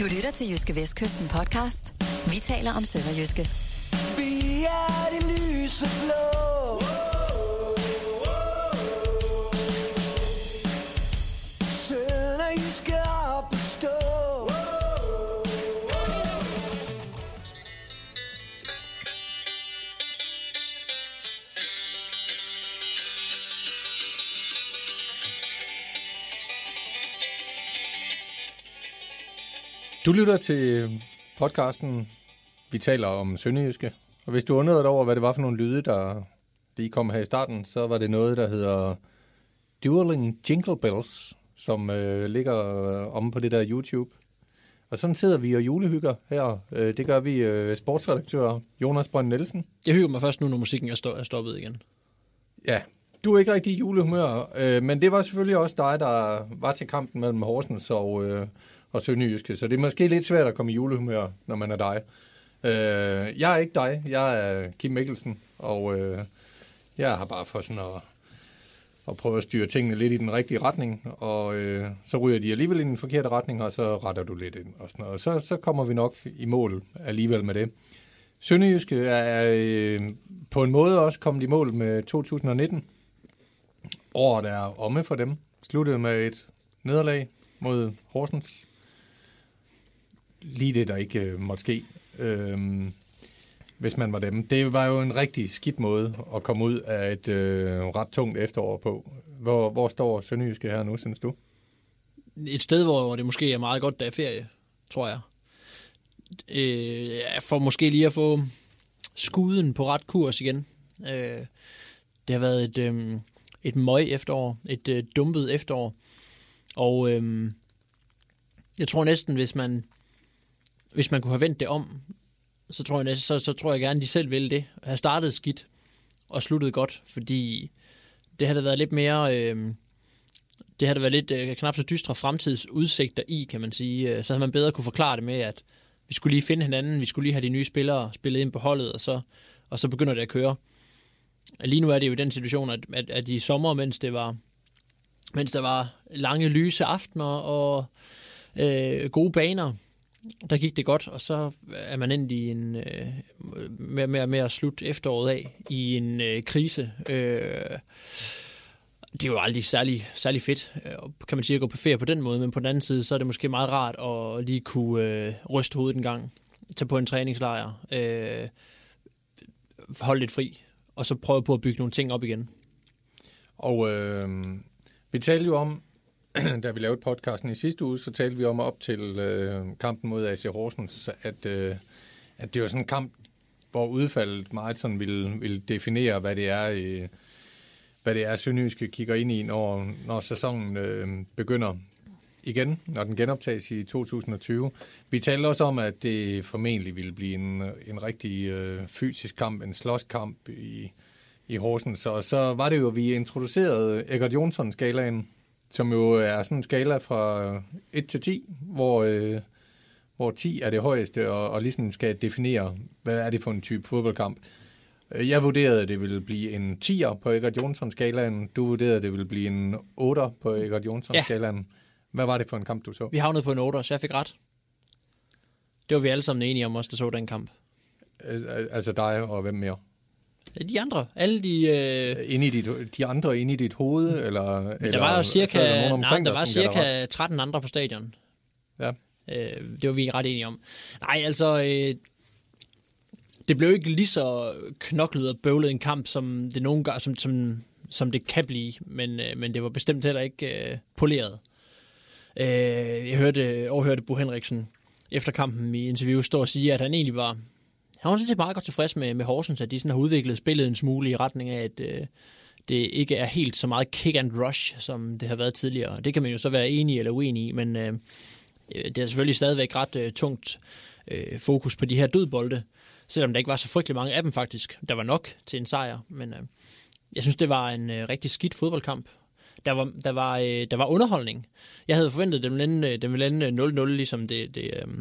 Du lytter til Jyske Vestkysten podcast. Vi taler om Sønderjyske. Vi er det lyse blå. Du lytter til podcasten, vi taler om Sønderjyske. Og hvis du undrede dig over, hvad det var for nogle lyde, der lige kom her i starten, så var det noget, der hedder Dueling Jingle Bells, som øh, ligger øh, omme på det der YouTube. Og sådan sidder vi og julehygger her. Øh, det gør vi øh, sportsredaktør Jonas Brønd Nielsen. Jeg hygger mig først nu, når musikken er, stoppet igen. Ja, du er ikke rigtig i julehumør, øh, men det var selvfølgelig også dig, der var til kampen mellem Horsens og, øh, og Sønderjyske, så det er måske lidt svært at komme i julehumør, når man er dig. Øh, jeg er ikke dig, jeg er Kim Mikkelsen, og øh, jeg har bare for sådan at, at prøve at styre tingene lidt i den rigtige retning, og øh, så ryger de alligevel i den forkerte retning, og så retter du lidt ind og sådan noget. Så, så kommer vi nok i mål alligevel med det. Sønderjyske er øh, på en måde også kommet i mål med 2019. Året er omme for dem. Sluttede med et nederlag mod Horsens. Lige det, der ikke øh, måtte ske, øh, hvis man var dem. Det var jo en rigtig skidt måde at komme ud af et øh, ret tungt efterår på. Hvor, hvor står Sønderjyske her nu, synes du? Et sted, hvor det måske er meget godt, der er ferie, tror jeg. Øh, for måske lige at få skuden på ret kurs igen. Øh, det har været et, øh, et møg efterår, et øh, dumpet efterår. Og øh, jeg tror næsten, hvis man, hvis man kunne have vendt det om, så tror jeg, så, så tror jeg gerne, de selv ville det. Have startet skidt og sluttet godt, fordi det havde været lidt mere... Øh, det havde været lidt øh, knap så dystre fremtidsudsigter i, kan man sige. Øh, så havde man bedre kunne forklare det med, at vi skulle lige finde hinanden, vi skulle lige have de nye spillere spillet ind på holdet, og så, og så begynder det at køre. Lige nu er det jo i den situation, at, at, at i sommer, mens det var mens der var lange lyse aftener og øh, gode baner, der gik det godt, og så er man endt i en øh, med, med, med at slutte efteråret af i en øh, krise. Øh, det er jo aldrig særlig, særlig fedt, øh, kan man sige, at gå på ferie på den måde, men på den anden side, så er det måske meget rart at lige kunne øh, ryste hovedet en gang, tage på en træningslejr, øh, holde lidt fri, og så prøve på at bygge nogle ting op igen. Og øh, vi talte jo om, da vi lavede podcasten i sidste uge, så talte vi om op til øh, kampen mod AC Horsens, at, øh, at det var sådan en kamp, hvor udfaldet meget sådan ville, ville definere, hvad det er, øh, hvad det er, Sønderjyske kigger ind i, når, når sæsonen øh, begynder igen, når den genoptages i 2020. Vi talte også om, at det formentlig ville blive en, en rigtig øh, fysisk kamp, en slåskamp i, i Horsens. Og så var det jo, at vi introducerede Egert Jonsson-skalaen, som jo er sådan en skala fra 1 til 10, hvor, øh, hvor 10 er det højeste, og, og ligesom skal definere, hvad er det for en type fodboldkamp. Øh, Jeg vurderede, at det ville blive en 10'er på Eggert Jonsson-skalaen. Du vurderede, at det ville blive en 8'er på Eggert Jonsson-skalaen. Ja. Hvad var det for en kamp, du så? Vi havnede på en 8, så jeg fik ret. Det var vi alle sammen enige om os, der så den kamp. Al- Altså dig og hvem mere? De andre, alle de... Øh, Inde i dit, de andre inde i dit hoved? Eller, der eller var jo der cirka, nogen nej, der var cirka 13 andre på stadion. Ja. Øh, det var vi ret enige om. Nej, altså... Øh, det blev ikke lige så knoklet og bøvlet en kamp, som det nogle gange, som, som, som det kan blive, men, øh, men det var bestemt heller ikke øh, poleret. Øh, jeg hørte, overhørte Bo Henriksen efter kampen i interview stå og sige, at han egentlig var, han var sådan set meget godt tilfreds med, med Horsens, at de sådan har udviklet spillet en smule i retning af, at øh, det ikke er helt så meget kick and rush, som det har været tidligere. Det kan man jo så være enig eller uenig i, men øh, øh, det er selvfølgelig stadigvæk ret øh, tungt øh, fokus på de her dødbolde, selvom der ikke var så frygtelig mange af dem faktisk. Der var nok til en sejr, men øh, jeg synes, det var en øh, rigtig skidt fodboldkamp. Der var, der, var, øh, der var underholdning. Jeg havde forventet, at den ville ende, øh, den ville ende øh, 0-0, ligesom det, det, øh,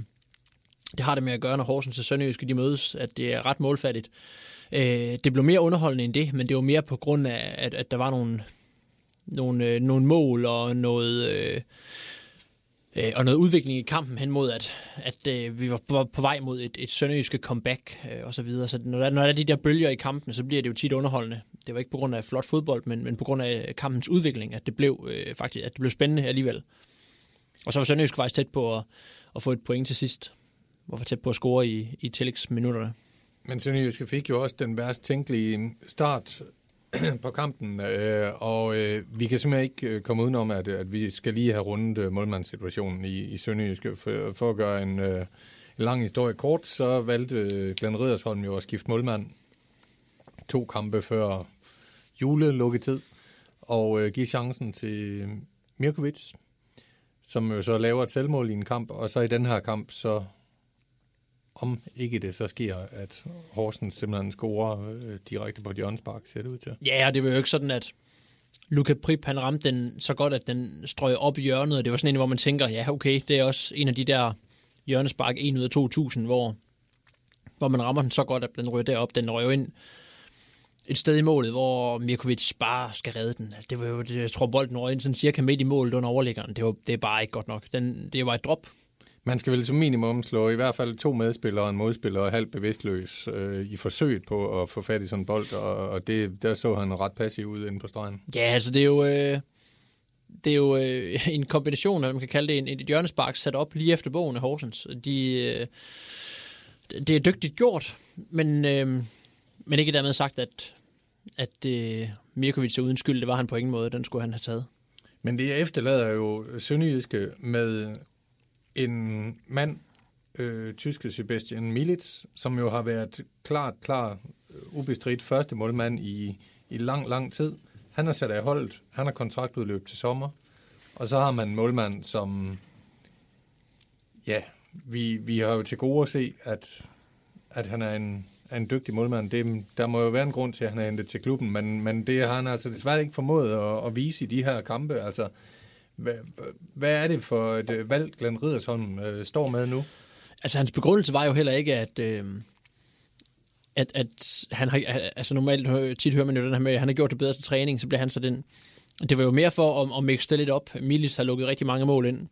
det har det med at gøre, når Horsens og Sønderjyske de mødes, at det er ret målfattigt. Øh, det blev mere underholdende end det, men det var mere på grund af, at, at der var nogle, nogle, øh, nogle mål og noget, øh, øh, og noget udvikling i kampen hen mod, at, at øh, vi var på, på vej mod et, et sønderjyske comeback øh, og så videre. Så når der, når der er de der bølger i kampen, så bliver det jo tit underholdende. Det var ikke på grund af flot fodbold, men, men på grund af kampens udvikling, at det blev øh, faktisk at det blev spændende alligevel. Og så var Sønderjysk faktisk tæt på at, at få et point til sidst. Var tæt på at score i, i tillægsminutterne. Men Sønderjyske fik jo også den værst tænkelige start på kampen, øh, og øh, vi kan simpelthen ikke øh, komme udenom, at, at vi skal lige have rundet øh, målmandssituationen i, i Sønderjyske. For, for at gøre en, øh, en lang historie kort, så valgte øh, Glenn Riddersholm jo at skifte målmand to kampe før julelukketid, og øh, give chancen til Mirkovic, som jo så laver et selvmål i en kamp, og så i den her kamp, så om ikke det så sker, at Horsens simpelthen scorer øh, direkte på Jørgens Park, ser det ud til. Ja, det var jo ikke sådan, at Luka Prip, han ramte den så godt, at den strøg op i hjørnet, og det var sådan en, hvor man tænker, ja, okay, det er også en af de der hjørnespark 1 ud af 2000, hvor, hvor man rammer den så godt, at den rører derop. Den rører ind et sted i målet, hvor Mirkovic bare skal redde den. Altså, det var jo, det, jeg tror, bolden røg ind sådan cirka midt i målet under overliggeren. Det, var, det er bare ikke godt nok. Den, det var et drop. Man skal vel som minimum slå i hvert fald to medspillere og en modspiller halvt bevidstløs øh, i forsøget på at få fat i sådan en bold, og, og det, der så han ret passiv ud inde på stregen. Ja, altså det er jo... Øh det er jo øh, en kombination, eller man kan kalde det en, et hjørnespark sat op lige efter bogen af Horsens. De, øh, det er dygtigt gjort, men, øh, men ikke dermed sagt, at, at øh, Mirkovic er uden skyld. Det var han på ingen måde. Den skulle han have taget. Men det efterlader jo Sønderjyske med en mand, øh, tyske Sebastian Militz, som jo har været klart, klart øh, ubestridt første målmand i, i lang, lang tid. Han er sat af holdet. Han har kontraktudløb til sommer. Og så har man en målmand, som... Ja, vi, vi har jo til gode at se, at, at han er en, er en dygtig målmand. Det, der må jo være en grund til, at han er hentet til klubben, men, men det har han altså desværre ikke formået at, at vise i de her kampe. Altså, hvad, hvad er det for et øh, valg, Glenn Riddersholm øh, står med nu? Altså, hans begrundelse var jo heller ikke, at... Øh at, at han har, altså normalt tit hører man jo den her med, at han har gjort det bedre til træning, så bliver han så den, det var jo mere for at, at mixe det lidt op. Milis har lukket rigtig mange mål ind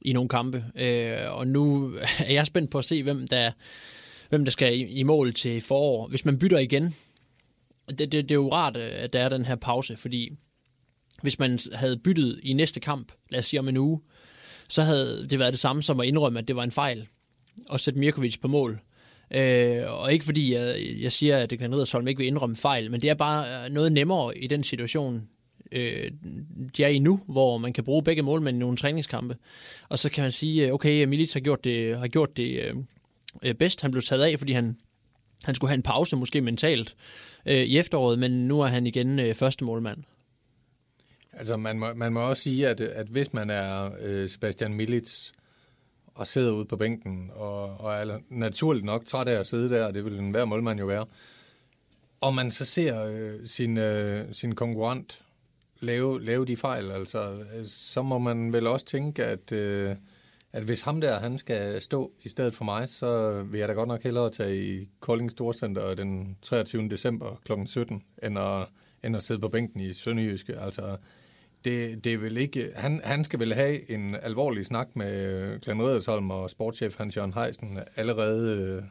i nogle kampe, øh, og nu er jeg spændt på at se, hvem der, hvem der skal i, i mål til forår. Hvis man bytter igen, det, det, det er jo rart, øh, at der er den her pause, fordi hvis man havde byttet i næste kamp, lad os sige om en uge, så havde det været det samme som at indrømme, at det var en fejl at sætte Mirkovic på mål. Øh, og ikke fordi jeg, jeg siger, at Glenn Riddersholm ikke vil indrømme fejl, men det er bare øh, noget nemmere i den situation, øh, de er i nu, hvor man kan bruge begge målmænd i nogle træningskampe. Og så kan man sige, øh, okay, Milic har gjort det, har gjort det øh, øh, bedst. Han blev taget af, fordi han, han skulle have en pause, måske mentalt, øh, i efteråret, men nu er han igen øh, første målmand. Altså, man må, man må også sige, at, at hvis man er øh, Sebastian Milits og sidder ude på bænken, og, og er naturligt nok træt af at sidde der, og det vil enhver målmand jo være, og man så ser øh, sin, øh, sin konkurrent lave, lave de fejl, altså, øh, så må man vel også tænke, at, øh, at hvis ham der, han skal stå i stedet for mig, så vil jeg da godt nok hellere tage i Kolding Storcenter den 23. december kl. 17, end at, end at sidde på bænken i Sønderjyske. Altså, det, det vil ikke, han, han skal vel have en alvorlig snak med Glenn Redersholm og sportschef Hans-Jørgen Heisen allerede øh,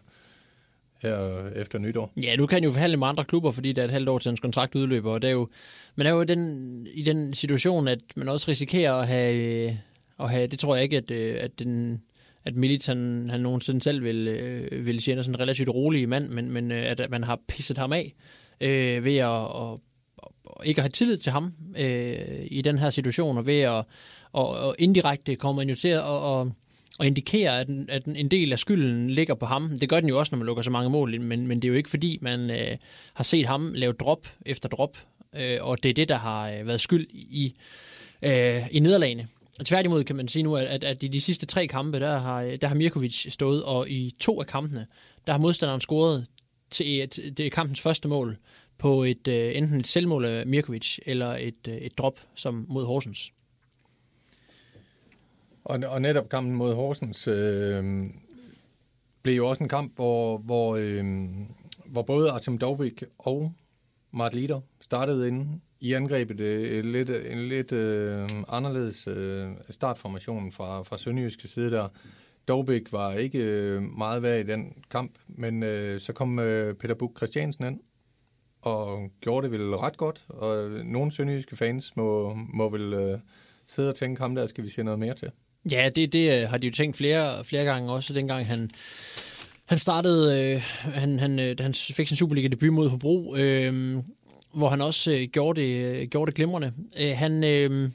her efter nytår. Ja, du kan jo forhandle med andre klubber, fordi der er et halvt år til hans kontrakt udløber, og det er jo, man er jo den, i den situation, at man også risikerer at have, øh, at have det tror jeg ikke, at, øh, at den, at Milits, han, han nogensinde selv vil, øh, vil sige, sådan en relativt rolig mand, men, men at man har pisset ham af øh, ved at, at ikke at have tillid til ham øh, i den her situation, og ved at og, og indirekte kommer man jo til at og, og indikere, at, at en del af skylden ligger på ham. Det gør den jo også, når man lukker så mange mål ind, men, men det er jo ikke fordi, man øh, har set ham lave drop efter drop, øh, og det er det, der har øh, været skyld i, øh, i nederlagene. Og tværtimod kan man sige nu, at, at i de sidste tre kampe, der har, der har Mirkovic stået, og i to af kampene, der har modstanderen scoret til, til, til kampens første mål på et øh, enten et selvmål af Mirkovic eller et, øh, et drop som mod Horsens. Og, og netop kampen mod Horsens øh, blev jo også en kamp, hvor, hvor, øh, hvor både Artem Dovbik og Mart Lider startede inden i angrebet øh, lidt, en lidt øh, anderledes øh, startformation fra, fra Sønderjyske side der. Dobik var ikke øh, meget værd i den kamp, men øh, så kom øh, Peter Buk Christiansen ind og gjorde det vel ret godt, og nogle sønderjyske fans må, må vel øh, sidde og tænke, ham der skal vi se noget mere til. Ja, det, det øh, har de jo tænkt flere, flere gange også, dengang han, han startede, øh, han, han, øh, han fik sin Superliga-debut mod Hobro, øh, hvor han også øh, gjorde, det, øh, gjorde det glimrende. Øh, han, øh,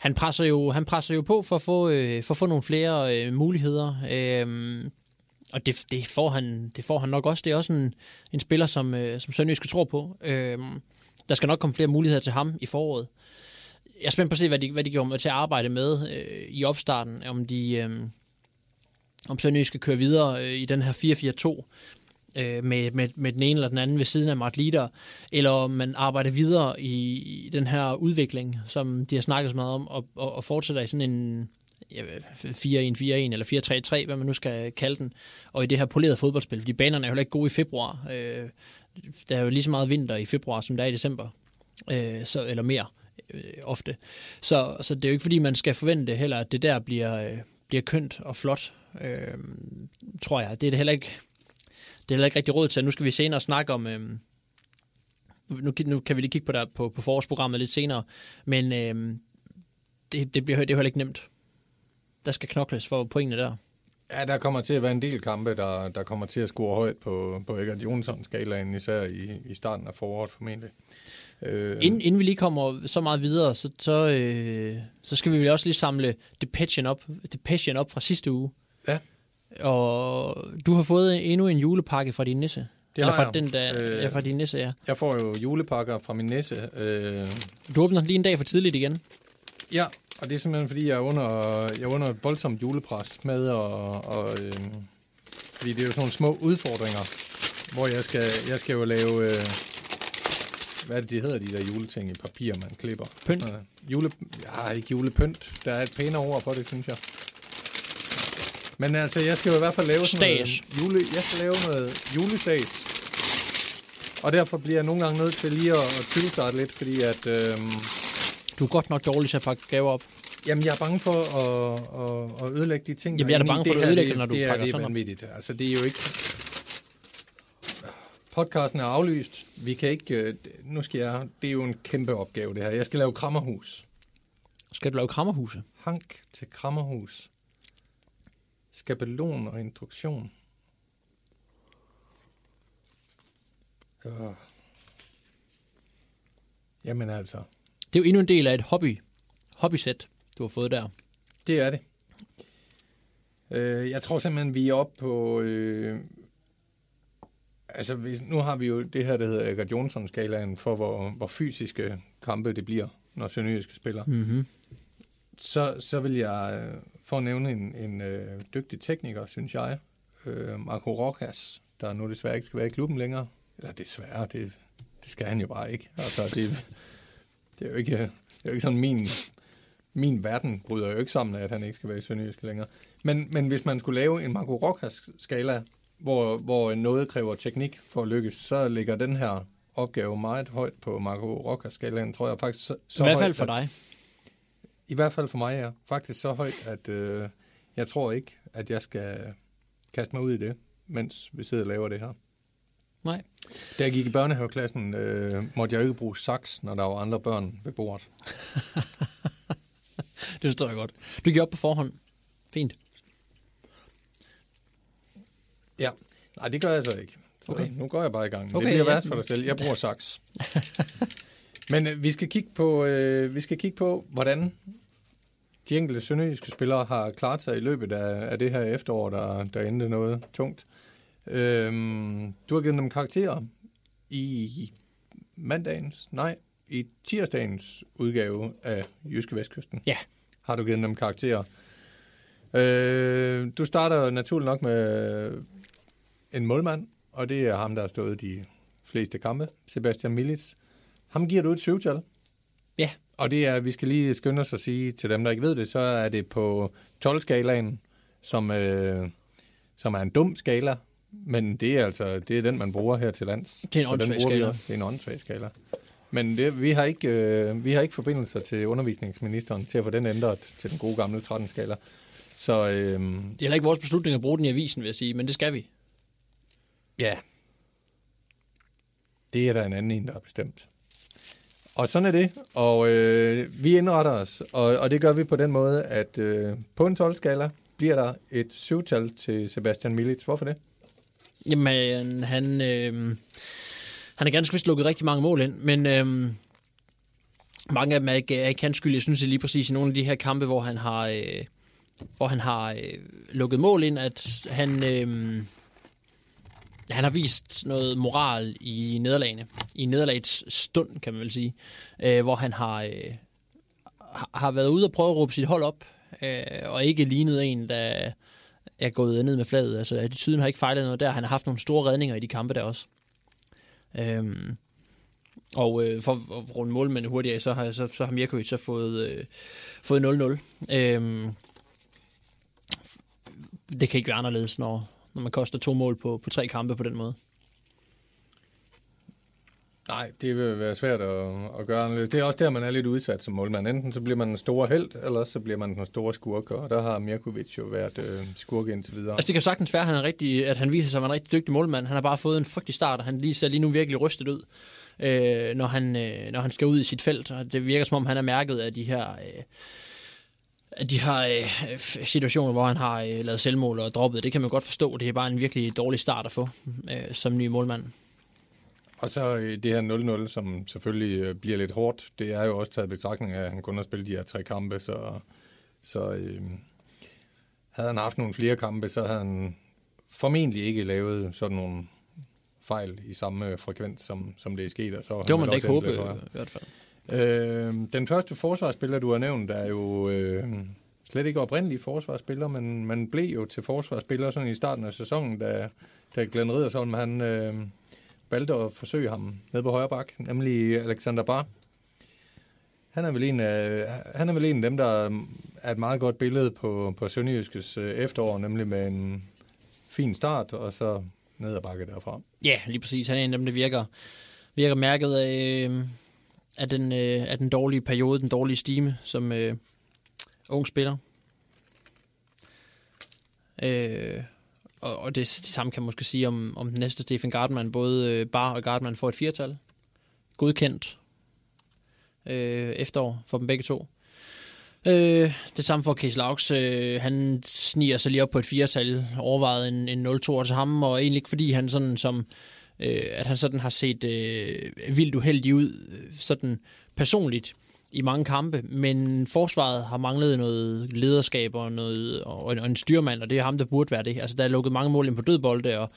han, presser jo, han presser jo på for at få, øh, for at få nogle flere øh, muligheder, øh, og det, det, får han, det får han nok også. Det er også en, en spiller, som, øh, som Sønderjyske tror på. Øh, der skal nok komme flere muligheder til ham i foråret. Jeg er spændt på at se, hvad de, hvad de kommer til at arbejde med øh, i opstarten, om de... Øh, om Sønderjysk skal køre videre øh, i den her 4-4-2 øh, med, med, med den ene eller den anden ved siden af Mart Lider, eller om man arbejder videre i, i den her udvikling, som de har snakket så meget om, og, og, og fortsætter i sådan en 4-1-4-1 eller 4-3-3, hvad man nu skal kalde den, og i det her polerede fodboldspil, fordi banerne er jo ikke gode i februar. Øh, der er jo lige så meget vinter i februar, som der er i december, øh, så, eller mere øh, ofte. Så, så det er jo ikke, fordi man skal forvente heller, at det der bliver, øh, bliver kønt og flot, øh, tror jeg. Det er det heller ikke, det er heller ikke rigtig råd til. Nu skal vi senere snakke om... Øh, nu, nu kan vi lige kigge på der på, på forårsprogrammet lidt senere, men øh, det, det bliver det er heller ikke nemt. Der skal knokles for pointene der. Ja, der kommer til at være en del kampe, der, der kommer til at score højt på, på Egert Jonsson-skalaen, især i, i starten af foråret formentlig. Øh, inden, inden vi lige kommer så meget videre, så, så, øh, så skal vi vel også lige samle Depression op, Depression op fra sidste uge. Ja. Og du har fået endnu en julepakke fra din nisse. Det Eller fra, den der, øh, ja, fra din nisse, ja. Jeg får jo julepakker fra min nisse. Øh, Du åbner lige en dag for tidligt igen. ja, og det er simpelthen fordi, jeg er under, jeg er under et voldsomt julepres med, og, og øh, fordi det er jo sådan nogle små udfordringer, hvor jeg skal, jeg skal jo lave, øh, hvad er det, de hedder, de der juleting i papir, man klipper? Pynt. Øh, jule, ja, ikke julepynt. Der er et pænere ord på det, synes jeg. Men altså, jeg skal jo i hvert fald lave sådan noget, jule, jeg skal lave noget julestas. Og derfor bliver jeg nogle gange nødt til lige at, at tyvstarte lidt, fordi at... Øh, Du er godt nok dårlig til at pakke gaver op. Jamen, jeg er bange for at, at, at ødelægge de ting. Jamen, jeg er da bange for, Det at ødelægger, det- når du det er, pakker det er sådan op. vanvittigt. Altså, det er jo ikke... Podcasten er aflyst. Vi kan ikke... øh, Nu skal jeg... Det er jo en kæmpe opgave, det her. Jeg skal lave krammerhus. Skal du lave krammerhuse? Hank til krammerhus. Skabelon og instruktion. Øh. Jamen altså, Det er jo endnu en del af et hobby, hobbysæt, du har fået der. det er det. Øh, jeg tror simpelthen, vi er oppe på... Øh, altså, hvis, nu har vi jo det her, der hedder Egert Jonsson-skalaen for, hvor, hvor fysiske kampe det bliver, når Sønderjyske spiller. Mm-hmm. Så, så vil jeg, øh, for at nævne en, en øh, dygtig tekniker, synes jeg, øh, Marco Rojas, der nu desværre ikke skal være i klubben længere. Eller desværre, det, det skal han jo bare ikke. Altså, det, det, er jo ikke, det er jo ikke sådan, min, min verden bryder jo ikke sammen af, at han ikke skal være i Sønderjysk længere. Men, men hvis man skulle lave en Marco Rojas-skala, hvor, hvor noget kræver teknik for at lykkes, så ligger den her opgave meget højt på Marco Rojas-skalaen, tror jeg faktisk. Så, så I hvert fald for at- dig. i hvert fald for mig, ja. Faktisk så højt, at øh, jeg tror ikke, at jeg skal kaste mig ud i det, mens vi sidder og laver det her. Nej. Da jeg gik i børnehaveklassen, øh, måtte jeg jo ikke bruge saks, når der var andre børn ved bordet. Det forstår jeg godt. Du giver op på forhånd. Fint. Ja. Nej, det gør jeg så ikke. Så Okay. nu går jeg bare i gang. Okay, det bliver ja. værst for dig selv. Jeg bruger saks. Men øh, vi skal kigge på, øh, vi skal kigge på, hvordan de enkelte sønderjyske spillere har klaret sig i løbet af, af det her efterår, der, der endte noget tungt. Øhm, du har givet dem karakterer i mandagens, nej, i tirsdagens udgave af Jyske Vestkysten. Ja. Har du givet dem karakterer. Øh, du starter naturligt nok med en målmand, og det er ham, der har stået de fleste kampe, Sebastian Milic. Ham giver du et syvtal. Ja. Og det er, vi skal lige skynde os at sige til dem, der ikke ved det, så er det på 12-skalaen, som, øh, som er en dum skala, men det er altså det er den, man bruger her til lands. Det er en Så den åndssvag bruger vi skala. også. Det er en. Men det, vi, har ikke, øh, vi har ikke forbindelser til undervisningsministeren til at få den ændret til den gode gamle 13-skala. Så øh, Det er heller ikke vores beslutning at bruge den i avisen, vil jeg sige, men det skal vi. ja, det er der en anden en, der har bestemt. Og sådan er det, og øh, vi indretter os, og, og det gør vi på den måde, at øh, på en 12-skala bliver der et syvtal til Sebastian Milic. Hvorfor det? Jamen, han, øh, han er ganske vist lukket rigtig mange mål ind, men øh, mange af dem er ikke, er ikke hans skyld. Jeg synes at lige præcis i nogle af de her kampe, hvor han har, øh, hvor han har øh, lukket mål ind, at han, øh, han har vist noget moral i nederlagene. I nederlagets stund, kan man vel sige. Øh, hvor han har, øh, har- har været ude og prøve at råbe sit hold op, øh, og ikke lignet en, der er gået ned med fladet. Altså, attituden har ikke fejlet noget der. Han har haft nogle store redninger i de kampe der også. Øhm, og øh, for at runde målmændene hurtigt af, så har, så, så har Mirkovic så fået, øh, fået 0-0. Øhm, det kan ikke være anderledes, når, når man koster to mål på, på tre kampe på den måde. Nej, det vil være svært at, at gøre anderledes. Det er også der, man er lidt udsat som målmand. Enten så bliver man en stor held, eller så bliver man en stor skurk, og der har Mirkovic jo været øh, skurk indtil videre. Altså det kan sagtens være, at han, er rigtig, at han viser sig at være en rigtig dygtig målmand. Han har bare fået en frygtelig start, og han lige ser lige nu virkelig rystet ud, øh, når, han, øh, når han skal ud i sit felt. Og det virker som om, han er mærket af de her... Øh, af de her øh, situationer, hvor han har øh, lavet selvmål og droppet, det kan man godt forstå. Det er bare en virkelig dårlig start at få øh, som ny målmand. Og så øh, det her 0-0, som selvfølgelig øh, bliver lidt hårdt, det er jo også taget i betragtning af, at han kun har spillet de her tre kampe, så, så øh, havde han haft nogle flere kampe, så havde han formentlig ikke lavet sådan nogle fejl i samme øh, frekvens, som, som det er sket. Og så Det må man da ikke håbe, i hvert fald. Øh, den første forsvarsspiller, du har nævnt, er jo øh, slet ikke oprindelig forsvarsspiller, men man blev jo til forsvarsspiller sådan i starten af sæsonen, da, da Glenn Riddersholm, han øh, valgte at forsøge ham nede på højre bak, nemlig Alexander Bar. Han er vel en af, han er vel en af dem, der er et meget godt billede på, på Sønderjyskes øh, efterår, nemlig med en fin start, og så ned ad bakke derfra. Ja, lige præcis. Han er en af dem, der virker, virker mærket af, øh, af, den, øh, af den dårlige periode, den dårlige stime, som øh, ung spiller. Øh, og, og det, det samme kan man måske sige om, om den næste Stefan Gardman. Både øh, Bar og Gardman får et firtal. Godkendt øh, efterår for dem begge to. Øh, det samme for Case Laux. Øh, han sniger sig lige op på et firetal, overvejet en, en 0-2 til ham, og egentlig ikke fordi han sådan som, øh, at han sådan har set øh, vildt uheldig ud, øh, sådan personligt i mange kampe, men forsvaret har manglet noget lederskab og, noget, og, en, og en styrmand, og det er ham, der burde være det. Altså, der er lukket mange mål ind på dødbolde, og,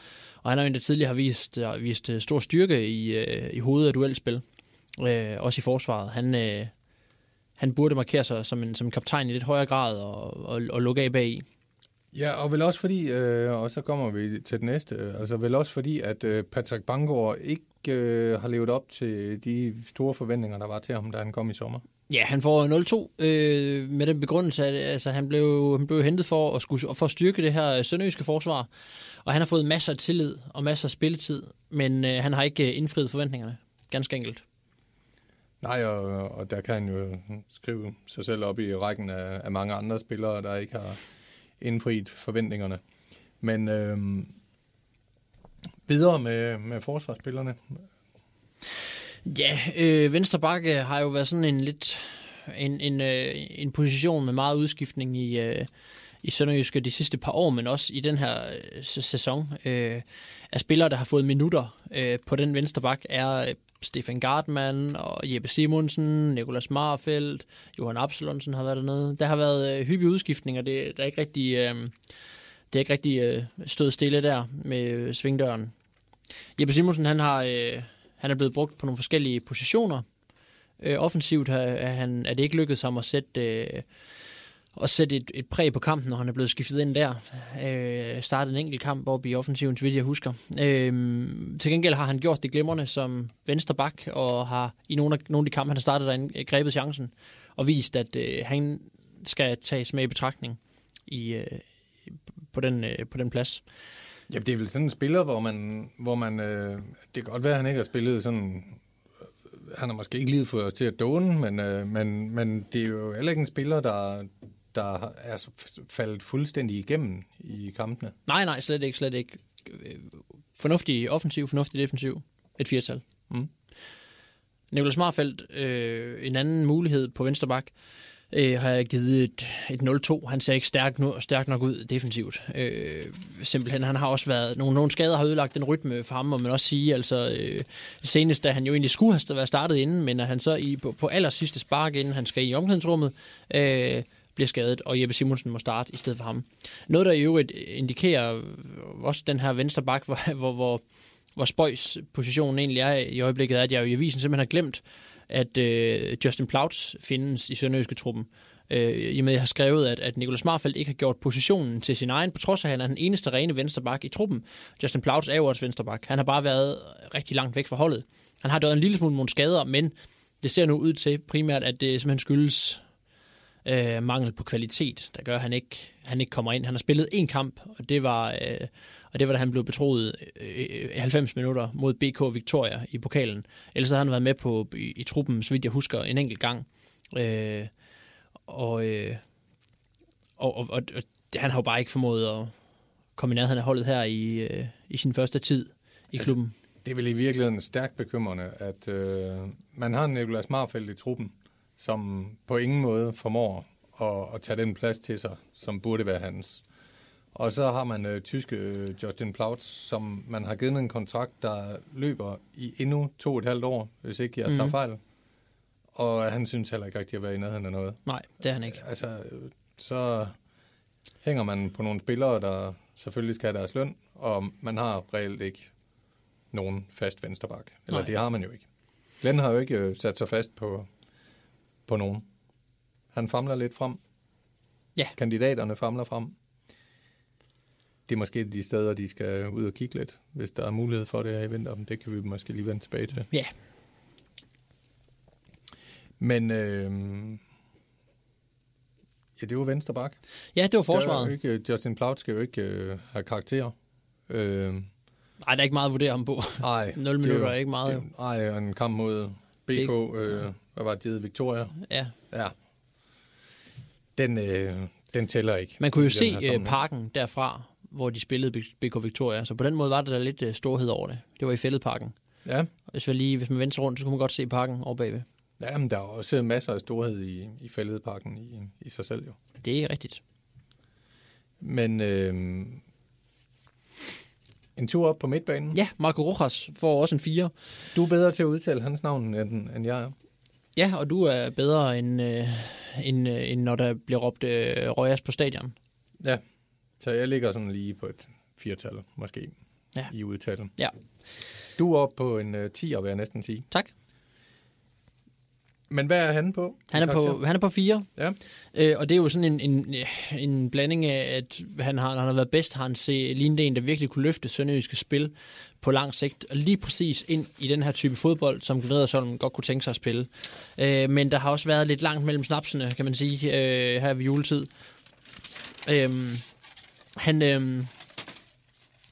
og han har jo endda tidligere har vist, har vist øh, stor styrke i, øh, i hovedet af duelspil, øh, også i forsvaret. Han, øh, han burde markere sig som en, som en kaptajn i lidt højere grad og, og, og lukke af bag i. Ja, og vel også fordi, øh, og så kommer vi til det næste, øh, altså vel også fordi, at øh, Patrick Bangor ikke øh, har levet op til de store forventninger, der var til ham, da han kom i sommer. Ja, han får 0-2 øh, med den begrundelse, at altså, han, blev, han blev hentet for at, skulle, for at styrke det her sønderjyske forsvar, og han har fået masser af tillid og masser af spilletid, men øh, han har ikke øh, indfriet forventningerne, ganske enkelt. Nej, og, og der kan han jo skrive sig selv op i rækken af, af mange andre spillere, der ikke har indfriet forventningerne. Men øh, videre med, med forsvarsspillerne. Ja, øh, venstre bakke har jo været sådan en lidt en, en, øh, en position med meget udskiftning i, øh, i Sønderjyske de sidste par år, men også i den her øh, sæson. Øh, af spillere, der har fået minutter øh, på den venstre bak, er øh, Stefan Gartmann og Jeppe Simonsen, Nikolas Marfeldt, Johan Absalonsen har været dernede. Der har været øh, hyppige udskiftninger, det der er ikke rigtig, øh, det er ikke rigtig øh, stået stille der med øh, svingdøren. Jeppe Simonsen, han har... Øh, han er blevet brugt på nogle forskellige positioner. Øh, offensivt har, er, han, er det ikke lykkedes ham at sætte, øh, at sætte et, et præg på kampen, når han er blevet skiftet ind der. Øh, startet en enkelt kamp op i offensiven, så vidt jeg husker. Øh, til gengæld har han gjort det glimrende som venstre bak, og har i nogle af, nogle af de kampe, han har startet derinde, øh, grebet chancen, og vist, at øh, han skal tages med i betragtning i, øh, på, den, øh, på den plads. Ja, det er vel sådan en spiller, hvor man, hvor man øh, det kan godt være, at han ikke har spillet sådan han har måske ikke lige fået os til at dåne, men, øh, men, men det er jo heller ikke en spiller, der, der er faldet fuldstændig igennem i kampene. Nej, nej, slet ikke, slet ikke. Øh, Fornuftig offensiv, fornuftig defensiv. Et firtal. Mm. Nicolas Marfeldt, øh, en anden mulighed på venstre bak, øh, Øh, har jeg givet et, et 0-2. Han ser ikke stærk, no, stærk nok ud defensivt. Øh, simpelthen, han har også været... Nogle, nogle skader har ødelagt den rytme for ham, må man også sige. Altså, øh, senest, da han jo egentlig skulle have været startet inden, men at han så i, på, på aller sidste spark, inden han skal i omklædningsrummet, øh, bliver skadet, og Jeppe Simonsen må starte i stedet for ham. Noget, der i øvrigt indikerer også den her venstre bak, hvor, hvor, hvor, hvor Spøjs positionen egentlig er i øjeblikket, er, at jeg jo i avisen simpelthen har glemt, at øh, Justin Plauts findes i Sønderjyske truppen. Øh, I og med, at jeg har skrevet, at, at Nicolas Marfeldt ikke har gjort positionen til sin egen, på trods af, at han er den eneste rene vensterbak i truppen. Justin Plauts er jo også vensterbak. Han har bare været rigtig langt væk fra holdet. Han har døjet en lille smule nogle skader, men det ser nu ud til primært, at det simpelthen skyldes øh, mangel på kvalitet, der gør, at han ikke, han ikke kommer ind. Han har spillet en kamp, og det var, øh, og det var da han blev betroet øh, 90 minutter mod BK Victoria i pokalen. Ellers havde han været med på i, i truppen, så vidt jeg husker, en enkelt gang. Øh, og, øh, og, og, og, og han har jo bare ikke formået at komme i nærheden af holdet her i, øh, i sin første tid i klubben. Altså, det er vel i virkeligheden stærkt bekymrende, at øh, man har Nicolas Marfeldt i truppen, som på ingen måde formår at, at tage den plads til sig, som burde være hans. Og så har man øh, tyske øh, Justin Plautz, som man har givet en kontrakt, der løber i endnu to og et halvt år, hvis ikke jeg tager mm. fejl. Og han synes heller ikke rigtig at være i nærheden af noget. Nej, det er han ikke. Altså, så hænger man på nogle spillere, der selvfølgelig skal have deres løn, og man har reelt ikke nogen fast vensterbak. Eller Nej. det har man jo ikke. Glenn har jo ikke øh, sat sig fast på, på nogen. Han famler lidt frem. Ja. Kandidaterne famler frem. Det er måske de steder, de skal ud og kigge lidt, hvis der er mulighed for det her i vinter. Det kan vi måske lige vende tilbage til. Ja. Men øh, ja, det var venstre bak. Ja, det var forsvaret. Ikke, Justin Plaut skal jo ikke øh, have karakter. Øh, Nej, der er ikke meget at vurdere ham på. Nej. 0 minutter er ikke meget. Nej, en kamp mod BK, øh, hvad var det, Victoria? Ja. Ja. Den, øh, den tæller ikke. Man kunne jo se øh, parken derfra, hvor de spillede BK Victoria, så på den måde var der lidt øh, storhed over det. Det var i fældeparken. Ja. Hvis, vi lige, hvis man vendte rundt, så kunne man godt se parken over bagved. Ja, men der er også masser af storhed i, i fældeparken i, i sig selv jo. Det er rigtigt. Men øh, en tur op på midtbanen. Ja, Marco Rojas får også en 4. Du er bedre til at udtale hans navn, end, end jeg er. Ja, og du er bedre, end, øh, end, øh, end når der bliver råbt øh, Røjas på stadion. Ja, så jeg ligger sådan lige på et firtal, måske, ja. i udtalen. Ja. Du er oppe på en uh, 10, vil jeg næsten sige. Tak. Men hvad er han på? Han er på, han er på fire. Ja. Øh, og det er jo sådan en, en, en blanding af, at han har, han har været bedst, har han set lignende en, der virkelig kunne løfte sønderjyske spil på lang sigt, og lige præcis ind i den her type fodbold, som sådan godt kunne tænke sig at spille. Øh, men der har også været lidt langt mellem snapsene, kan man sige, øh, her ved juletid. Øh, han, øh,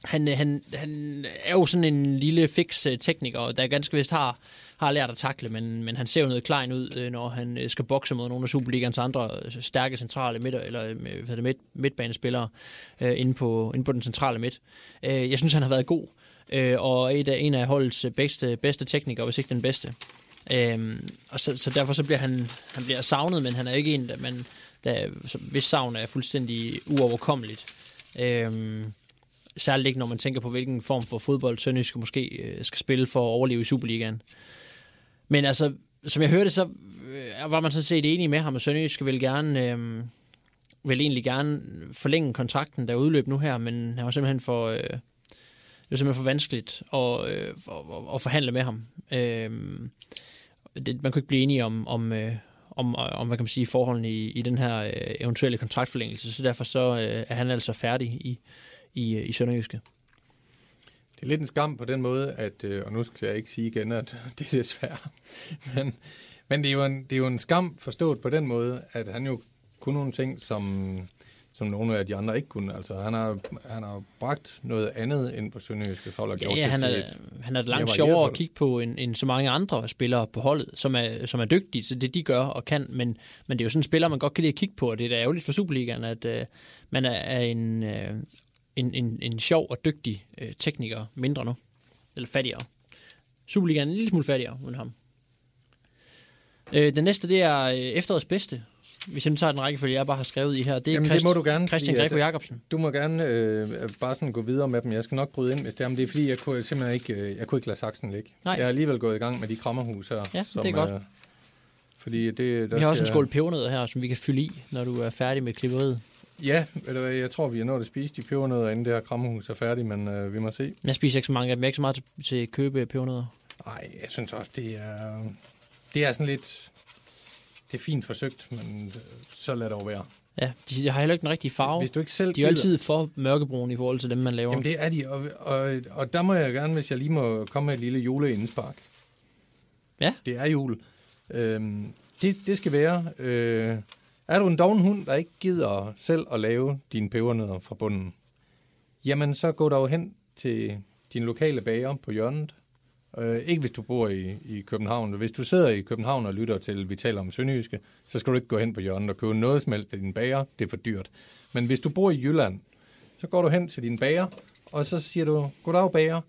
han, han, han er jo sådan en lille fix tekniker, der ganske vist har har lært at takle, men, men han ser jo noget klein ud, øh, når han øh, skal bokse mod nogle af Superligans andre øh, stærke centrale midter, eller hvad det, midt, midtbanespillere øh, inde, på, inde på den centrale midt. Øh, jeg synes, han har været god, øh, og et af, en af holdets bedste, bedste teknikere, hvis ikke den bedste. Øh, og så, så derfor så bliver han, han bliver savnet, men han er ikke en, der, man, der, hvis savn er fuldstændig uoverkommeligt. Øh, særligt ikke, når man tænker på, hvilken form for fodbold Sønderjyske måske skal spille for at overleve i Superligaen. Men altså, som jeg hørte, så øh, var man sådan set enig med ham, og Sønderjysk vil gerne... Øh, vil egentlig gerne forlænge kontrakten, der udløb nu her, men han var simpelthen for, øh, det var simpelthen for vanskeligt at, øh, at, at forhandle med ham. Øh, det, man kunne ikke blive enige om, om, øh, om, om hvad kan man sige, forholdene i, i den her øh, eventuelle kontraktforlængelse, så derfor så øh, er han altså færdig i, i, i Sønderjyske. Det er lidt en skam på den måde, at, øh, og nu skal jeg ikke sige igen, at det er desværre, men, men det, er jo en, det er jo en skam forstået på den måde, at han jo kunne nogle ting, som, som nogle af de andre ikke kunne. Altså, han har, han har bragt noget andet ind på Sønderjyskes hold og Ja, gjort ja det han, til er, et- han er langt sjovere at kigge på end, end så mange andre spillere på holdet, som er, som er dygtige til det, de gør og kan. Men, men det er jo sådan en spiller, man godt kan lide at kigge på, og det er da ærgerligt for Superligaen, at øh, man er, er en, øh, en, en, en sjov og dygtig øh, tekniker mindre nu. Eller fattigere. Superligaen er en lille smule fattigere uden ham. Øh, den næste, det er øh, efterårets bedste. Hvis jeg nu tager den rækkefølge, jeg bare har skrevet i her. Det er Jamen, det Christ, må du gerne, Christian Greco Jacobsen. Du må gerne øh, bare sådan gå videre med dem. Jeg skal nok bryde ind, hvis det er, men det er fordi, jeg kunne simpelthen ikke, øh, jeg kunne ikke lade saksen ligge. Nej. Jeg er alligevel gået i gang med de krammerhus her. Ja, det er godt. Øh, fordi det, der Vi har også en skål pebernødder her, som vi kan fylde i, når du er færdig med klipperiet. Ja, hvad, jeg tror, vi er nået at spise de pebernødder, inden det her krammerhus er færdigt, men øh, vi må se. Jeg spiser ikke så mange af dem. Jeg er ikke så meget til, til at købe pebernødder. Nej, jeg synes også, det er, det er sådan lidt... Det er fint forsøgt, men øh, så lad det over være. Ja, de har heller ikke den rigtige farve. Hvis du ikke selv De er gider- altid for mørkebrune i forhold til dem, man laver. Jamen det er de, og, og, og der må jeg gerne, hvis jeg lige må komme med et lille juleindspark. Ja. Det er jul. Øhm, det, det skal være... Øh, er du en doven hund, der ikke gider selv at lave dine pebernødder fra bunden, jamen så gå dog hen til din lokale bager på hjørnet. Øh, ikke hvis du bor i, i København. Hvis du sidder i København og lytter til, vi taler om Sønderjyske, så skal du ikke gå hen på hjørnet og købe noget som helst af din bager. Det er for dyrt. Men hvis du bor i Jylland, så går du hen til din bager, og så siger du, goddag bager,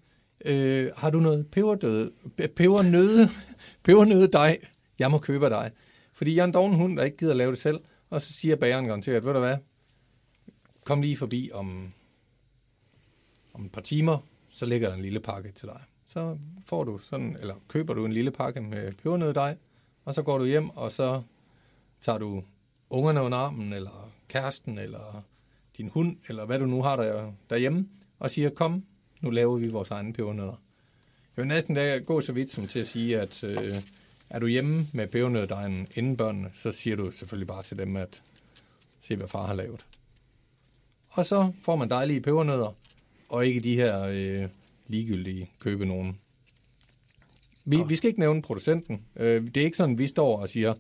øh, har du noget peberdøde, pebernøde, pebernøde dig? Jeg må købe dig. Fordi jeg er en doven hund, der ikke gider lave det selv. Og så siger bageren garanteret, ved du hvad, kom lige forbi om, om et par timer, så ligger der en lille pakke til dig. Så får du sådan, eller køber du en lille pakke med pebernøddej, og så går du hjem, og så tager du ungerne under armen, eller kæresten, eller din hund, eller hvad du nu har der, derhjemme, og siger, kom, nu laver vi vores egne pebernødder. Jeg vil næsten da gå så vidt som til at sige, at øh, er du hjemme med pebernøddejen inden børnene, så siger du selvfølgelig bare til dem, at se, hvad far har lavet. Og så får man dejlige pebernødder, og ikke de her øh, ligegyldige købe nogen. Vi, vi skal ikke nævne producenten. Øh, det er ikke sådan, vi står og siger,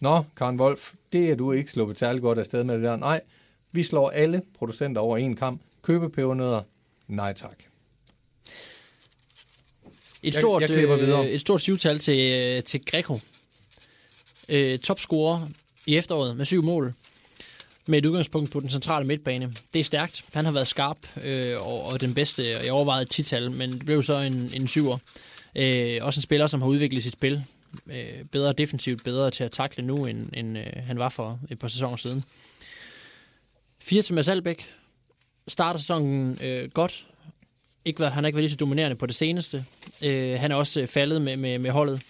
Nå, Karen Wolf, det er du ikke sluppet særlig godt afsted med det der. Nej, vi slår alle producenter over en kamp. Købe pebernødder? Nej tak. Et Jeg- stort, jeg klipper øh, videre. et stort syvtal til, øh, til Greco. Øh, topscorer i efteråret med syv mål. Med et udgangspunkt på den centrale midtbane. Det er stærkt. Han har været skarp øh, og, og den bedste. og Jeg overvejede et tital, men det blev så en, en syver. Øh, også en spiller, som har udviklet sit spil. Øh, bedre defensivt, bedre til at takle nu, end, end øh, han var for et par sæsoner siden. 4 til Mads Albeck. Starter sæsonen øh, godt. Ikke, været- han har ikke været lige så dominerende på det seneste. Øh, han er også øh, faldet med, med, med holdet.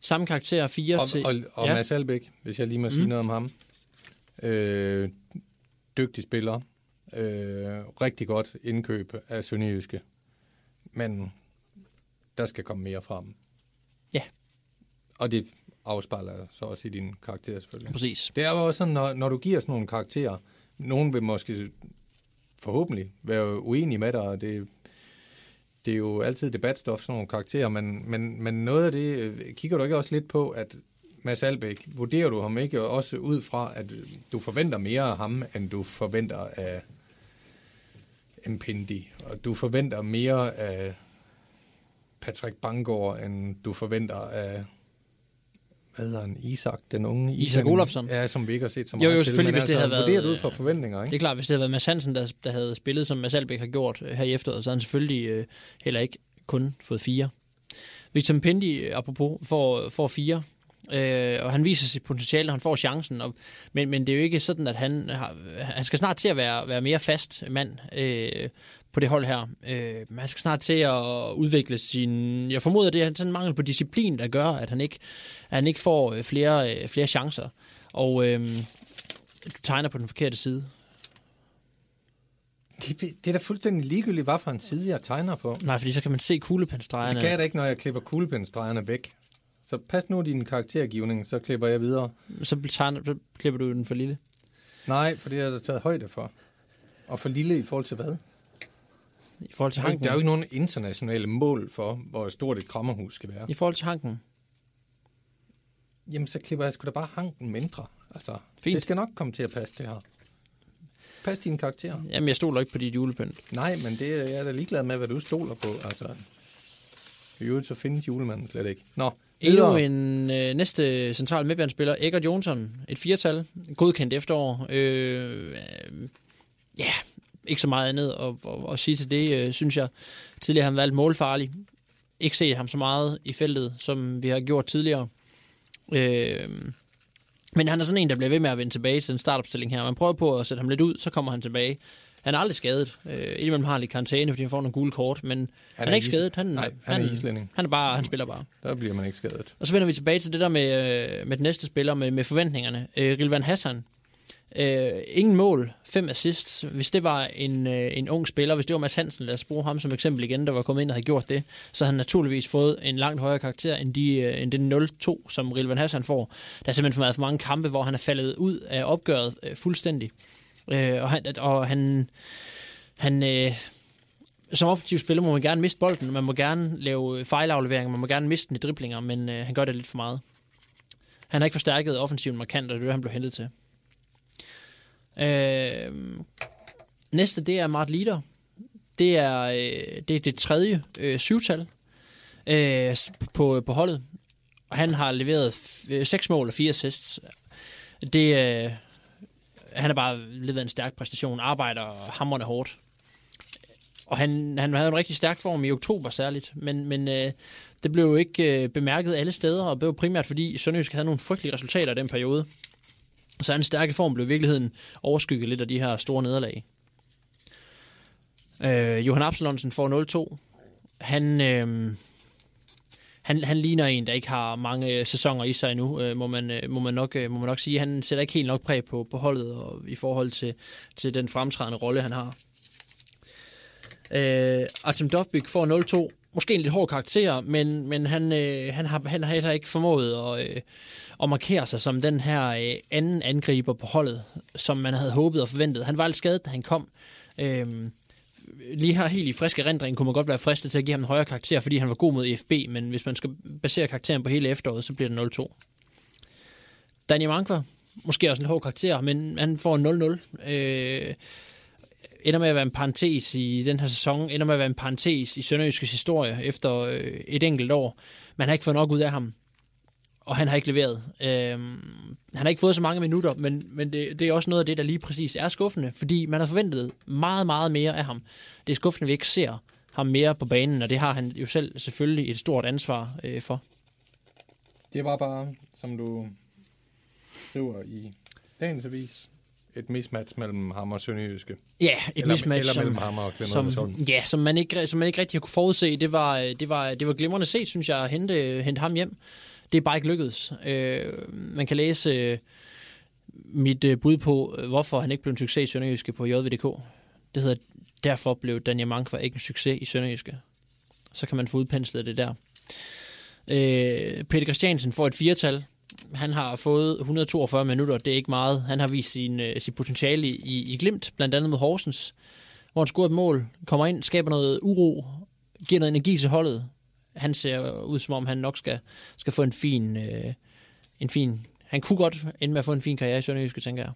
Samme karakter, 4 Og, til... og, og ja. Mads Albeck, hvis jeg lige må sige Mm. noget om ham. Øh, dygtig spiller. Øh, rigtig godt indkøb af Sønderjyske. Men der skal komme mere frem. Ja. Og det afspejler så også i din karakter selvfølgelig. Præcis. Det er jo også sådan, når, når du giver sådan nogle karakterer, nogen vil måske forhåbentlig være uenige med dig, og det, det er jo altid debatstof, sådan nogle karakterer, men, men, men noget af det, øh, kigger du ikke også lidt på, at Mads Albæk, vurderer du ham ikke også ud fra, at du forventer mere af ham, end du forventer af Mpendi, og du forventer mere af Patrick Bangor, end du forventer af hvad hedder han, Isak, den unge Isak Olofsson. Ja, som vi ikke har set så Jo, meget jo, til. selvfølgelig, men hvis det havde været, ud fra øh, forventninger, Det ikke? er klart, hvis det havde været Mads Hansen, der, der havde spillet, som Mads Albeck har gjort øh, her i efteråret, så havde han selvfølgelig øh, heller ikke kun fået fire. Victor Mpendi, øh, apropos, får, får fire. Øh, og han viser sit potentiale, han får chancen. Og, men, men det er jo ikke sådan, at han, har, han skal snart til at være, være mere fast mand øh, på det hold her. Øh, men han skal snart til at udvikle sin... Jeg formoder, det er sådan en mangel på disciplin, der gør, at han ikke, at han ikke får øh, flere, øh, flere chancer. Og øh, du tegner på den forkerte side. Det, det er da fuldstændig ligegyldigt, hvad for en side jeg tegner på. Nej, fordi så kan man se kuglepindstregerne. Det kan jeg da ikke, når jeg klipper kuglepindstregerne væk. Så pas nu din karaktergivning, så klipper jeg videre. Så, tegner, så klipper du den for lille. Nej, for det er der taget højde for. Og for lille i forhold til hvad? I forhold til er hanken. ikke- der er jo ikke nogen internationale mål for, hvor stort et krammerhus skal være. I forhold til hanken. Jamen, så klipper jeg sgu da bare hanken mindre. Altså, Fint. det skal nok komme til at passe, det her. passe dine karakterer. Jamen, jeg stoler ikke på dit julepynt. Nej, men det er jeg er da ligeglad med, hvad du stoler på. Altså, i øvrigt så findes julemanden slet ikke. Nå, Endnu en øh, næste central midtbanespiller, Eggert Jonsson. Et firtal, godkendt efterår. Øh, øh, ja, ikke så meget andet at, at, at sige til det, øh, synes jeg. Tidligere har han valgt målfarlig. Ikke set ham så meget i feltet, som vi har gjort tidligere. Øh, men han er sådan en, der bliver ved med at vende tilbage til den startopstilling her. Man prøver på at sætte ham lidt ud, så kommer han tilbage. Han er aldrig skadet. Øh, indimellem har han lidt karantæne, fordi han får nogle gule kort, men han, han er, er ikke is- skadet. Han, Nej, han er islænding. Han, er bare, han spiller bare. Der bliver man ikke skadet. Og så vender vi tilbage til det der med, øh, med den næste spiller, med, med forventningerne. Øh, Rilvan Hassan. Øh, ingen mål, fem assists. Hvis det var en, øh, en ung spiller, hvis det var Mads Hansen, lad os bruge ham som eksempel igen, der var kommet ind og havde gjort det, så havde han naturligvis fået en langt højere karakter end, de, øh, end den 0-2, som Rilvan Hassan får. Der er simpelthen for meget for mange kampe, hvor han er faldet ud af opgøret øh, fuldstændig. Øh, og han, og han, han øh, som offensiv spiller må man gerne miste bolden, man må gerne lave fejlafleveringer, man må gerne miste den i driblinger, men øh, han gør det lidt for meget. Han har ikke forstærket offensiven markant, og det er det, han blev hentet til. Øh, næste, det er Mart Lieder. Det er, øh, det, er det tredje øh, syvtal øh, på, øh, på holdet. Og han har leveret f- øh, seks mål og fire assists. Det, øh, han har bare leveret en stærk præstation, arbejder hammerne hårdt. Og han, han havde en rigtig stærk form i oktober særligt, men, men øh, det blev jo ikke øh, bemærket alle steder, og blev primært fordi Sønderjysk havde nogle frygtelige resultater i den periode. Så hans stærke form blev i virkeligheden overskygget lidt af de her store nederlag. Øh, Johan Absalonsen får 0-2. Han, øh, han, han ligner en, der ikke har mange øh, sæsoner i sig endnu, øh, må, man, øh, må, man nok, øh, må man nok sige. Han sætter ikke helt nok præg på, på holdet og i forhold til, til den fremtrædende rolle, han har. Øh, Artem Dovbyk får 0-2. Måske en lidt hård karakter, men, men han, øh, han, har, han har heller ikke formået at, øh, at markere sig som den her øh, anden angriber på holdet, som man havde håbet og forventet. Han var lidt skadet, da han kom. Øh, lige her helt i frisk erindring kunne man godt være fristet til at give ham en højere karakter, fordi han var god mod EFB, men hvis man skal basere karakteren på hele efteråret, så bliver det 0-2. Daniel Mankva, måske også en hård karakter, men han får 0-0. Øh, ender med at være en parentes i den her sæson, ender med at være en parentes i Sønderjyskes historie efter øh, et enkelt år. Man har ikke fået nok ud af ham, og han har ikke leveret. Øh, han har ikke fået så mange minutter, men, men det, det er også noget af det, der lige præcis er skuffende, fordi man har forventet meget, meget mere af ham. Det er skuffende, at vi ikke ser ham mere på banen, og det har han jo selv selvfølgelig et stort ansvar øh, for. Det var bare, som du skriver i dagens avis, et mismatch mellem ham og Sønderjyske. Ja, et Eller- mismatch, eller mellem ham og som, ja, som, man ikke, som man ikke rigtig kunne forudse. Det var, det var, det var glimrende set, synes jeg, at hente, hente ham hjem. Det er bare ikke lykkedes. Øh, man kan læse øh, mit øh, bud på, øh, hvorfor han ikke blev en succes i Sønderjyske på JVDK. Det hedder, derfor blev Daniel Mankva ikke en succes i Sønderjyske. Så kan man få udpenslet det der. Øh, Peter Christiansen får et firetal. Han har fået 142 minutter, det er ikke meget. Han har vist sin, øh, sit potentiale i, i glimt, blandt andet med Horsens, hvor han scorer et mål, kommer ind, skaber noget uro, giver noget energi til holdet. Han ser ud som om, han nok skal, skal få en fin, øh, en fin... Han kunne godt ende med at få en fin karriere i Sønderjyske, tænker jeg.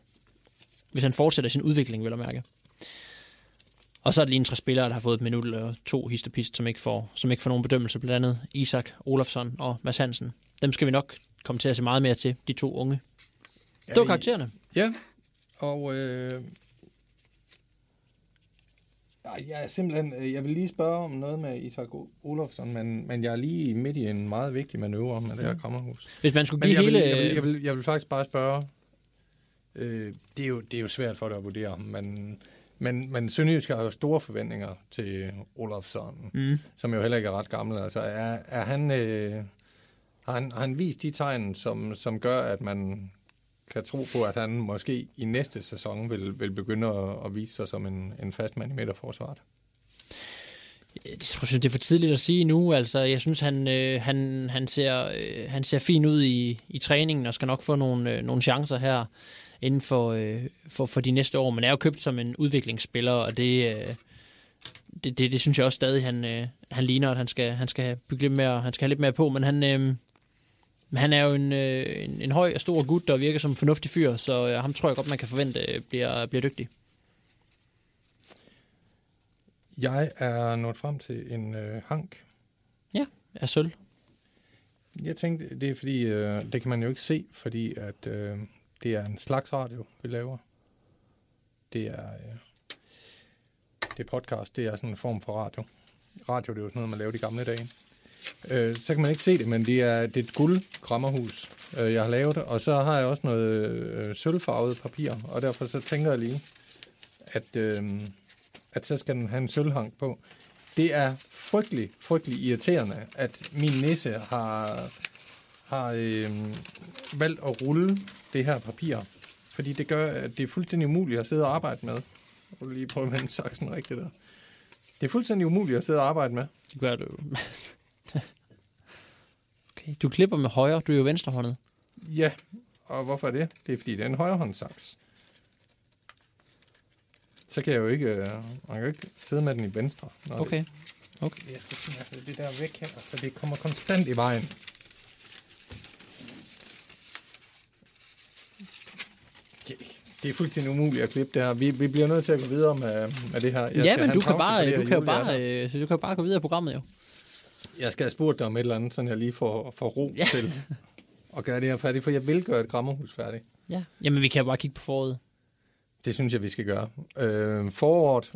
Hvis han fortsætter sin udvikling, vil jeg mærke. Og så er det lige en tre spillere, der har fået et minut eller to histopist, som ikke får, som ikke får nogen bedømmelse, blandt andet Isak Olafsson og Mads Hansen. Dem skal vi nok komme til at se meget mere til, de to unge. Ja, det var karaktererne. Ja, og øh, jeg er simpelthen, øh, jeg vil lige spørge om noget med Isak Olofsson, men, men jeg er lige midt i en meget vigtig manøvre med det her krammerhus. Hvis man skulle Men give jeg vil, hele... jeg, vil, jeg, vil, jeg vil faktisk bare spørge, øh, det, er jo, det er jo svært for dig at vurdere, men, men, men Sønderjysk har jo store forventninger til Olofsson, Mm. som jo heller ikke er ret gammel. Altså, er, er han, øh, har, han, har han vist de tegn, som, som gør, at man kan tro på, at han måske i næste sæson vil, vil begynde at, at vise sig som en, en fast mand i midterforsvaret? Jeg synes, det er for tidligt at sige nu. Altså, jeg synes, han, øh, han, han, ser, øh, han ser fin ud i, i træningen og skal nok få nogle, øh, nogle chancer her inden for, øh, for, for de næste år. Men er jo købt som en udviklingsspiller, og det, øh, det, det, det synes jeg også stadig, han, øh, han ligner, at han skal, han skal bygge lidt mere, han skal have lidt mere på. Men han, øh, han er jo en, øh, en, en høj og stor gut, der virker som en fornuftig fyr, så øh, ham tror jeg godt, man kan forvente øh, bliver, bliver dygtig. Jeg er nået frem til en øh, hank. Ja, er sølv. Jeg tænkte, det er fordi, øh, det kan man jo ikke se, fordi at øh, det er en slags radio, vi laver. Det er, øh, det er podcast, det er sådan en form for radio. Radio, det er jo sådan noget, man lavede i gamle dage. Øh, så kan man ikke se det, men det er, det er et guldkrammerhus, øh, jeg har lavet. Og så har jeg også noget øh, sølvfarvet papir, og derfor så tænker jeg lige, at, øh, at så skal den have en sølvhang på. Det er frygtelig, frygtelig irriterende, at min nisse har, har øh, valgt at rulle det her papir. Fordi det gør, at det er fuldstændig umuligt at sidde og arbejde med. Jeg vil lige prøve at vende saksen rigtigt der. Det er fuldstændig umuligt at sidde og arbejde med. Det gør du okay, du klipper med højre, du er jo venstrehåndet. Ja, og hvorfor er det? Det er fordi, det er en højrehåndssaks. Så kan jeg jo ikke, øh, man kan jo ikke sidde med den i venstre. Når Okay. Det, jeg skal det der væk her, så det kommer konstant i vejen. Det, er fuldstændig umuligt at klippe det her. Vi, vi bliver nødt til at gå videre med, med det her. Jeg ja, men du kan, bare, det du kan jo bare, øh, så du kan bare gå videre i programmet jo. Jeg skal have spurgt dig om et eller andet, så jeg lige får, får ro Ja. til at gøre det her færdigt, for jeg vil gøre et grammerhus færdigt. Ja. Jamen, vi kan jo bare kigge på foråret. Det synes jeg, vi skal gøre. Øh, foråret,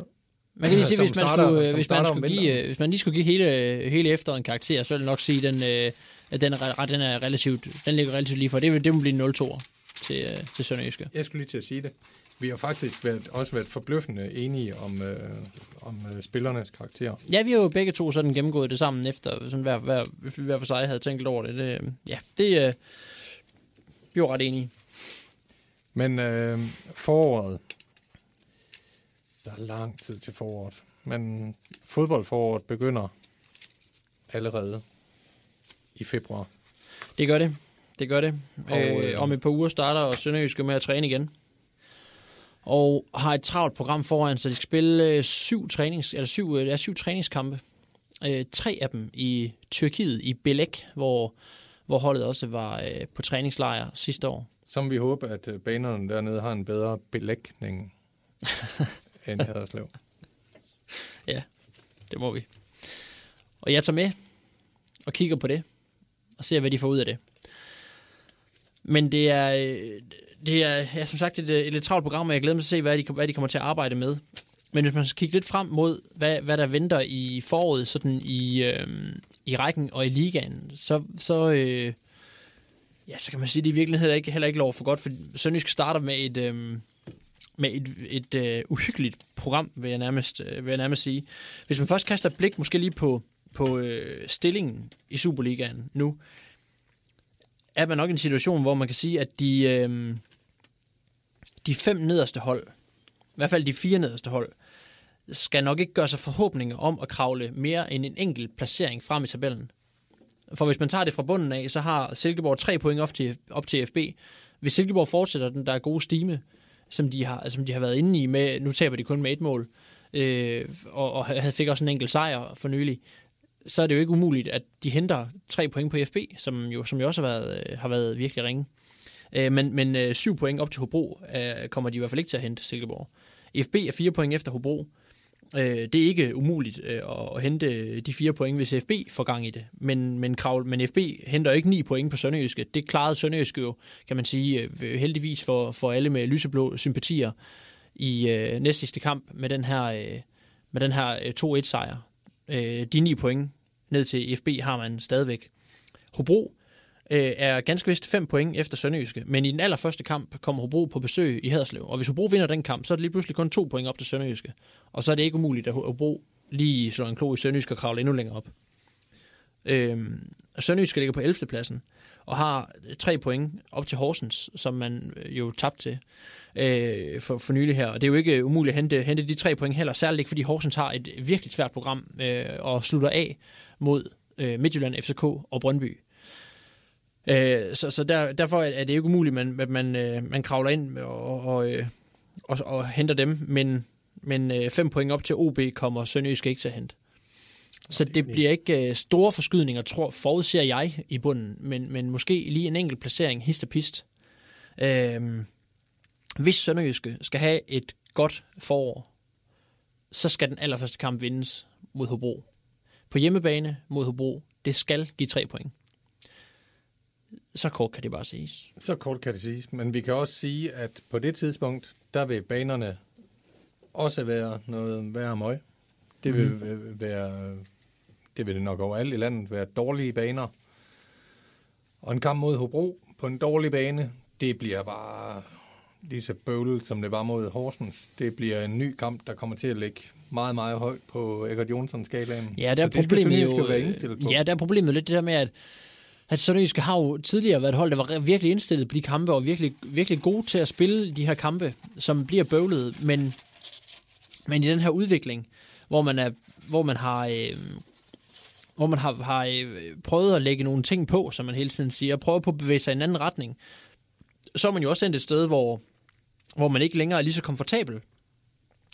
Man kan lige se, hvis man, starter- skulle, som hvis, man skulle give, øh, hvis man lige skulle give hele, hele efter en karakter, så vil jeg nok sige, at den, øh, den, er, den er relativt, den ligger relativt lige for. Det, vil- det må blive en 0-2 til, øh, til Sønderjyske. Jeg skulle lige til at sige det. Vi har faktisk været, også været forbløffende enige om, øh, om øh, spillernes karakterer. Ja, vi har jo begge to sådan gennemgået det sammen, efter sådan hver, hver, hver for sig havde tænkt over det. det øh, ja, det øh, vi var ret enige. Men øh, foråret, der er lang tid til foråret. Men fodboldforåret begynder allerede i februar. Det gør det. Det gør det. Og, Og, øh, øh, om et par uger starter Sønderjyske med at træne igen. Og har et travlt program foran, så de skal spille øh, syv, trænings, eller syv, øh, syv træningskampe. Øh, tre af dem i Tyrkiet, i Belek, hvor, hvor holdet også var øh, på træningslejr sidste år. Som vi håber, at øh, banerne dernede har en bedre belægning end Haderslev. Ja, det må vi. Og jeg tager med og kigger på det, og ser, hvad de får ud af det. Men det er, øh, det er ja, som sagt et, øh, et lidt travlt program, og jeg glæder mig til at se, hvad de, hvad de kommer til at arbejde med. Men hvis man skal kigge lidt frem mod, hvad, hvad der venter i foråret, sådan i, øh, i rækken og i ligaen, så, så, øh, ja, så kan man sige, at det i virkeligheden heller ikke, heller ikke lov for godt, for Sønderjysk starter med et, øh, med et, et øh, uhyggeligt program, vil jeg, nærmest, øh, vil jeg nærmest sige. Hvis man først kaster et blik måske lige på, på øh, stillingen i Superligaen nu, er man nok i en situation, hvor man kan sige, at de, øh, de fem nederste hold, i hvert fald de fire nederste hold, skal nok ikke gøre sig forhåbninger om at kravle mere end en enkelt placering frem i tabellen. For hvis man tager det fra bunden af, så har Silkeborg tre point op til, op til FB. Hvis Silkeborg fortsætter den der gode stime, som de har, som de har været inde i med, nu taber de kun med et mål, øh, og, og fik også en enkelt sejr for nylig, så er det jo ikke umuligt, at de henter tre point på FB, som jo, som jo også har været, øh, har været virkelig ringe. Øh, men men øh, syv point op til Hobro øh, kommer de i hvert fald ikke til at hente Silkeborg. FB er fire point efter Hobro. Øh, det er ikke umuligt øh, at, at hente de fire point, hvis FB får gang i det. Men, men, kravl, men FB henter ikke ni point på Sønderjyske. Det klarede Sønderjyske jo, kan man sige, øh, heldigvis for, for alle med lyseblå sympatier i øh, næstsidste kamp med den her, øh, med den her øh, 2-1-sejr. Øh, de 9 point ned til FB har man stadigvæk. Hobro øh, er ganske vist 5 point efter Sønderjyske, men i den allerførste kamp kommer Hobro på besøg i Haderslev. Og hvis Hobro vinder den kamp, så er det lige pludselig kun 2 point op til Sønderjyske. Og så er det ikke umuligt, at Hobro lige slår en klo i Sønderjyske og kravler endnu længere op. Øh, Sønderjyske ligger på 11. pladsen og har 3 point op til Horsens, som man øh, jo tabte til øh, for, for nylig her. Og det er jo ikke umuligt at hente, hente de 3 point heller, særligt ikke fordi Horsens har et virkelig svært program øh, og slutter af mod øh, Midtjylland, FCK og Brøndby. Øh, så så der, derfor er det ikke umuligt, at man, at man, øh, man kravler ind og, og, øh, og, og henter dem, men, men øh, fem point op til OB kommer Sønderjysk ikke til at hente. Så det bliver ikke øh, store forskydninger, tror forudser jeg i bunden, men, men måske lige en enkelt placering, hist og pist. Øh, hvis Sønderjyske skal have et godt forår, så skal den allerførste kamp vindes mod Hobro. På hjemmebane mod Hobro, det skal give tre point. Så kort kan det bare siges. Så kort kan det siges, men vi kan også sige, at på det tidspunkt, der vil banerne også være noget værre møg. Det vil mm. være, det vil det nok overalt i landet være dårlige baner. Og en kamp mod Hobro på en dårlig bane, det bliver bare lige så bøvlet, som det var mod Horsens. Det bliver en ny kamp, der kommer til at ligge meget, meget højt på Egert Jonsson skalaen. Ja, der er problemet jo, ja, der er problemet lidt det der med, at at Sønderjyske har jo tidligere været et hold, der var virkelig indstillet på de kampe, og virkelig, virkelig gode til at spille de her kampe, som bliver bøvlet, men, men i den her udvikling, hvor man, er, hvor man har... Øh, hvor man har, har øh, prøvet at lægge nogle ting på, som man hele tiden siger, og prøvet på at bevæge sig i en anden retning, så er man jo også endt et sted, hvor, hvor man ikke længere er lige så komfortabel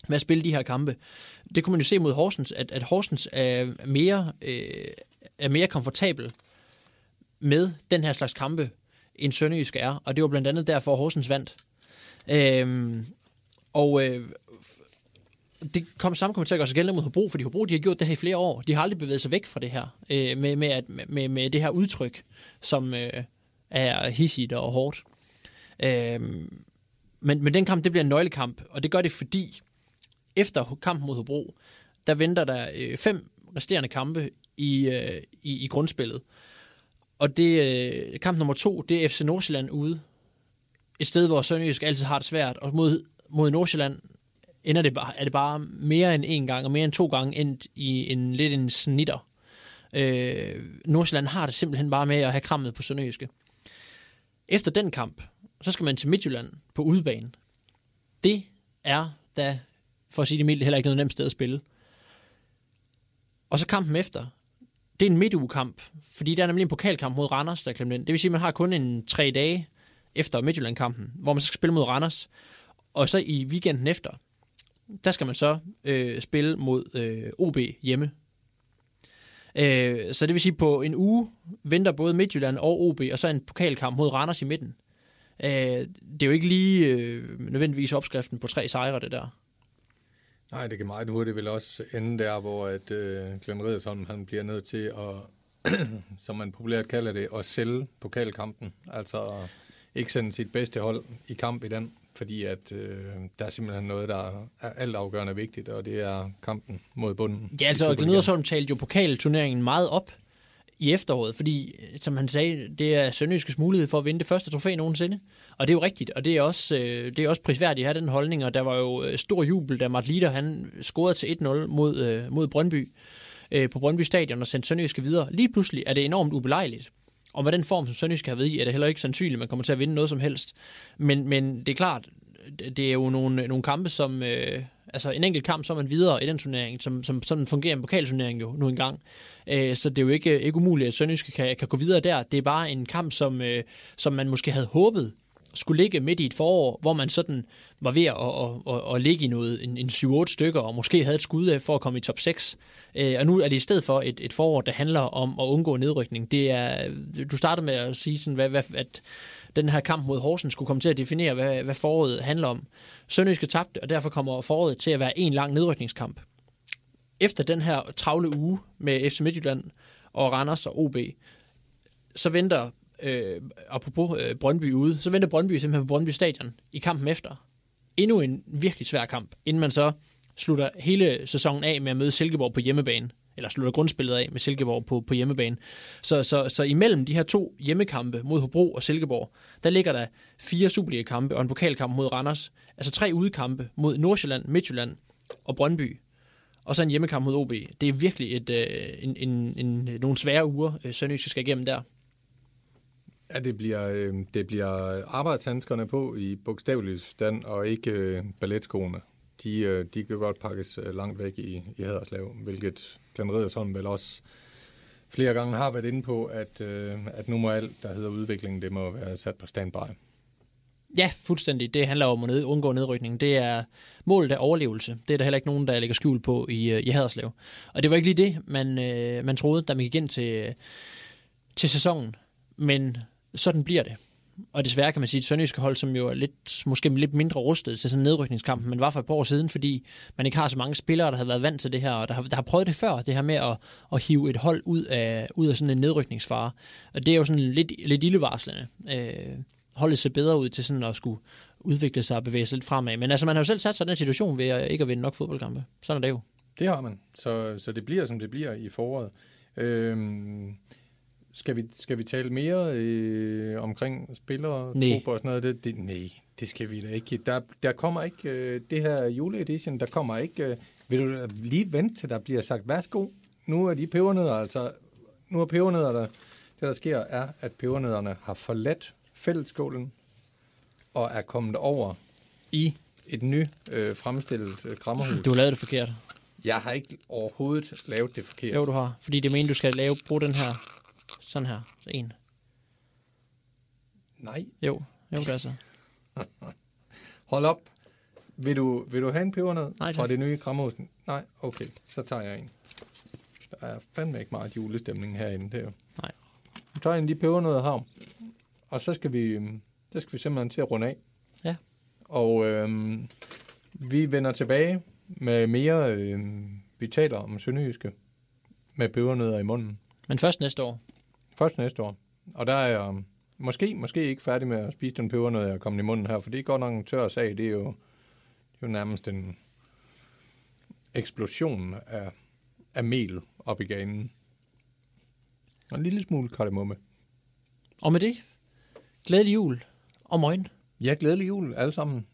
med at spille de her kampe. Det kunne man jo se mod Horsens, at, at Horsens er mere, øh, er mere komfortabel med den her slags kampe, end Sønderjysk er, og det var blandt andet derfor, Horsens vandt. Øhm, og øh, det kom samme kommer til at gøre sig gældende mod Hobro, fordi Hobro de har gjort det her i flere år. De har aldrig bevæget sig væk fra det her, øh, med, med, at, med, med det her udtryk, som øh, er hissigt og hårdt. Øhm, men, men den kamp, det bliver en nøglekamp, og det gør det, fordi efter kampen mod Hobro, der venter der øh, fem resterende kampe i, øh, i, i grundspillet. Og det øh, kamp nummer to, det er FC Nordsjælland ude. Et sted, hvor Sønderjysk altid har det svært. Og mod, mod Nordsjælland ender det bare, er det bare mere end en gang, og mere end to gange endt i en lidt en snitter. Øh, Nordsjælland har det simpelthen bare med at have krammet på Sønderjyske. Efter den kamp, så skal man til Midtjylland på udebane. Det er da, for at sige det mildt, heller ikke noget nemt sted at spille. Og så kampen efter, det er en midtugekamp, fordi der er nemlig en pokalkamp mod Randers, der er klemt ind. Det vil sige, at man har kun en tre dage efter Midtjylland-kampen, hvor man så skal spille mod Randers. Og så i weekenden efter, der skal man så øh, spille mod øh, OB hjemme. Øh, så det vil sige, at på en uge venter både Midtjylland og OB, og så en pokalkamp mod Randers i midten. Øh, det er jo ikke lige øh, nødvendigvis opskriften på tre sejre, det der. Nej, det kan meget hurtigt vel også ende der, hvor at øh, Glenn Riddersholm han bliver nødt til at, som man populært kalder det, at sælge pokalkampen. Altså ikke sende sit bedste hold i kamp i den, fordi at øh, der er simpelthen noget, der er altafgørende vigtigt, og det er kampen mod bunden. Ja, altså Glenn Riddersholm talte jo pokalturneringen meget op i efteråret, fordi, øh, som han sagde, det er Sønderjyskes mulighed for at vinde det første trofæ nogensinde. Og det er jo rigtigt, og det er også, øh, det er også prisværdigt at have den holdning, og der var jo øh, stor jubel, da Mart Lider, han scorede til 1-0 mod, øh, mod Brøndby øh, på Brøndby Stadion og sendte Sønderjyske videre. Lige pludselig er det enormt ubelejligt. Og med den form, som Sønderjyske har ved i, er det heller ikke sandsynligt, at man kommer til at vinde noget som helst. Men, men det er klart, det er jo nogle, nogle kampe, som... Øh, altså en enkelt kamp, så er man videre i den turnering, som, som sådan fungerer en pokalturnering jo nu engang. Øh, så det er jo ikke, ikke umuligt, at Sønderjyske kan, kan gå videre der. Det er bare en kamp, som, øh, som man måske havde håbet skulle ligge midt i et forår, hvor man sådan var ved at, at, at, at ligge i noget, en, en 7-8 stykker, og måske havde et skud af for at komme i top 6. Øh, og nu er det i stedet for et, et forår, der handler om at undgå nedrykning. Det er, du startede med at sige, sådan, hvad, hvad, at den her kamp mod Horsens skulle komme til at definere, hvad, hvad foråret handler om. Sønderjyske tabte, og derfor kommer foråret til at være en lang nedrykningskamp. Efter den her travle uge med FC Midtjylland og Randers og OB, så venter øh, apropos øh, Brøndby ude, så venter Brøndby simpelthen på Brøndby Stadion i kampen efter. Endnu en virkelig svær kamp, inden man så slutter hele sæsonen af med at møde Silkeborg på hjemmebane eller slutter grundspillet af med Silkeborg på, på hjemmebane. Så, så, så imellem de her to hjemmekampe mod Hobro og Silkeborg, der ligger der fire Superliga-kampe og en pokalkamp mod Randers. Altså tre udekampe mod Nordsjælland, Midtjylland og Brøndby. Og så en hjemmekamp mod OB. Det er virkelig et, øh, en, en, en, nogle svære uger, øh, Sønderjysk skal igennem der. Ja, det bliver, øh, det bliver arbejdshandskerne på i bogstavelig stand, og ikke øh, balletskoene. De, øh, de kan godt pakkes øh, langt væk i, i Haderslev, hvilket Glenn Riddersholm vel også flere gange har været inde på, at, øh, at nu må alt, der hedder udviklingen, det må være sat på standby. Ja, fuldstændig. Det handler om at ned, undgå nedrykning. Det er målet af overlevelse. Det er der heller ikke nogen, der lægger skjul på i, i Haderslev. Og det var ikke lige det, man, man troede, da man gik ind til, til sæsonen. Men sådan bliver det og desværre kan man sige, at Sønderjyske hold, som jo er lidt, måske lidt mindre rustet til sådan en nedrykningskamp, men var for et par år siden, fordi man ikke har så mange spillere, der har været vant til det her, og der har, der har prøvet det før, det her med at, at hive et hold ud af, ud af sådan en nedrykningsfare. Og det er jo sådan lidt, lidt ildevarslende. Øh, holdet ser bedre ud til sådan at skulle udvikle sig og bevæge sig lidt fremad. Men altså, man har jo selv sat sig i den situation ved at ikke at vinde nok fodboldkampe. Sådan er det jo. Det har man. Så, så det bliver, som det bliver i foråret. Øhm, skal, vi, skal vi tale mere øh, omkring spillere, Nej. trupper og sådan noget? Det, det, nej, det skal vi da ikke. Der, der kommer ikke øh, det her juleedition, der kommer ikke... Øh, vil du lige vente til, der bliver sagt, værsgo, nu er de pebernødder, altså... Nu er pebernødder, der, det der sker, er, at pebernødderne har forladt fællesskålen og er kommet over i et nyt øh, fremstillet øh, krammerhus. Du har lavet det forkert. Jeg har ikke overhovedet lavet det forkert. Jo, du har. Fordi det mener, du skal lave, bruge den her, sådan her, en. Nej, Jo, jo, det er så. hold op. Vil du, vil du have en pebernød Nej, tak. fra det nye krammerhus? Nej, okay, så tager jeg en. Der er fandme ikke meget julestemning herinde, det er. Nej. Så tager jeg en af de pebernødder her, og så skal vi, øhm, så skal vi simpelthen til at runde af. Ja. Og øhm, vi vender tilbage med mere, øhm, vi taler om Sønderjyske, med pebernødder i munden. Men først næste år. Først næste år. Og der er jeg um, måske, måske ikke færdig med at spise den pebernød, jeg er kommet i munden her, for det er godt nok en tør sag. Det er jo, det er jo nærmest en eksplosion af, af mel op i ganen. Og en lille smule kardemomme. Og med det, glædelig jul og morgen. Ja, glædelig jul alle sammen.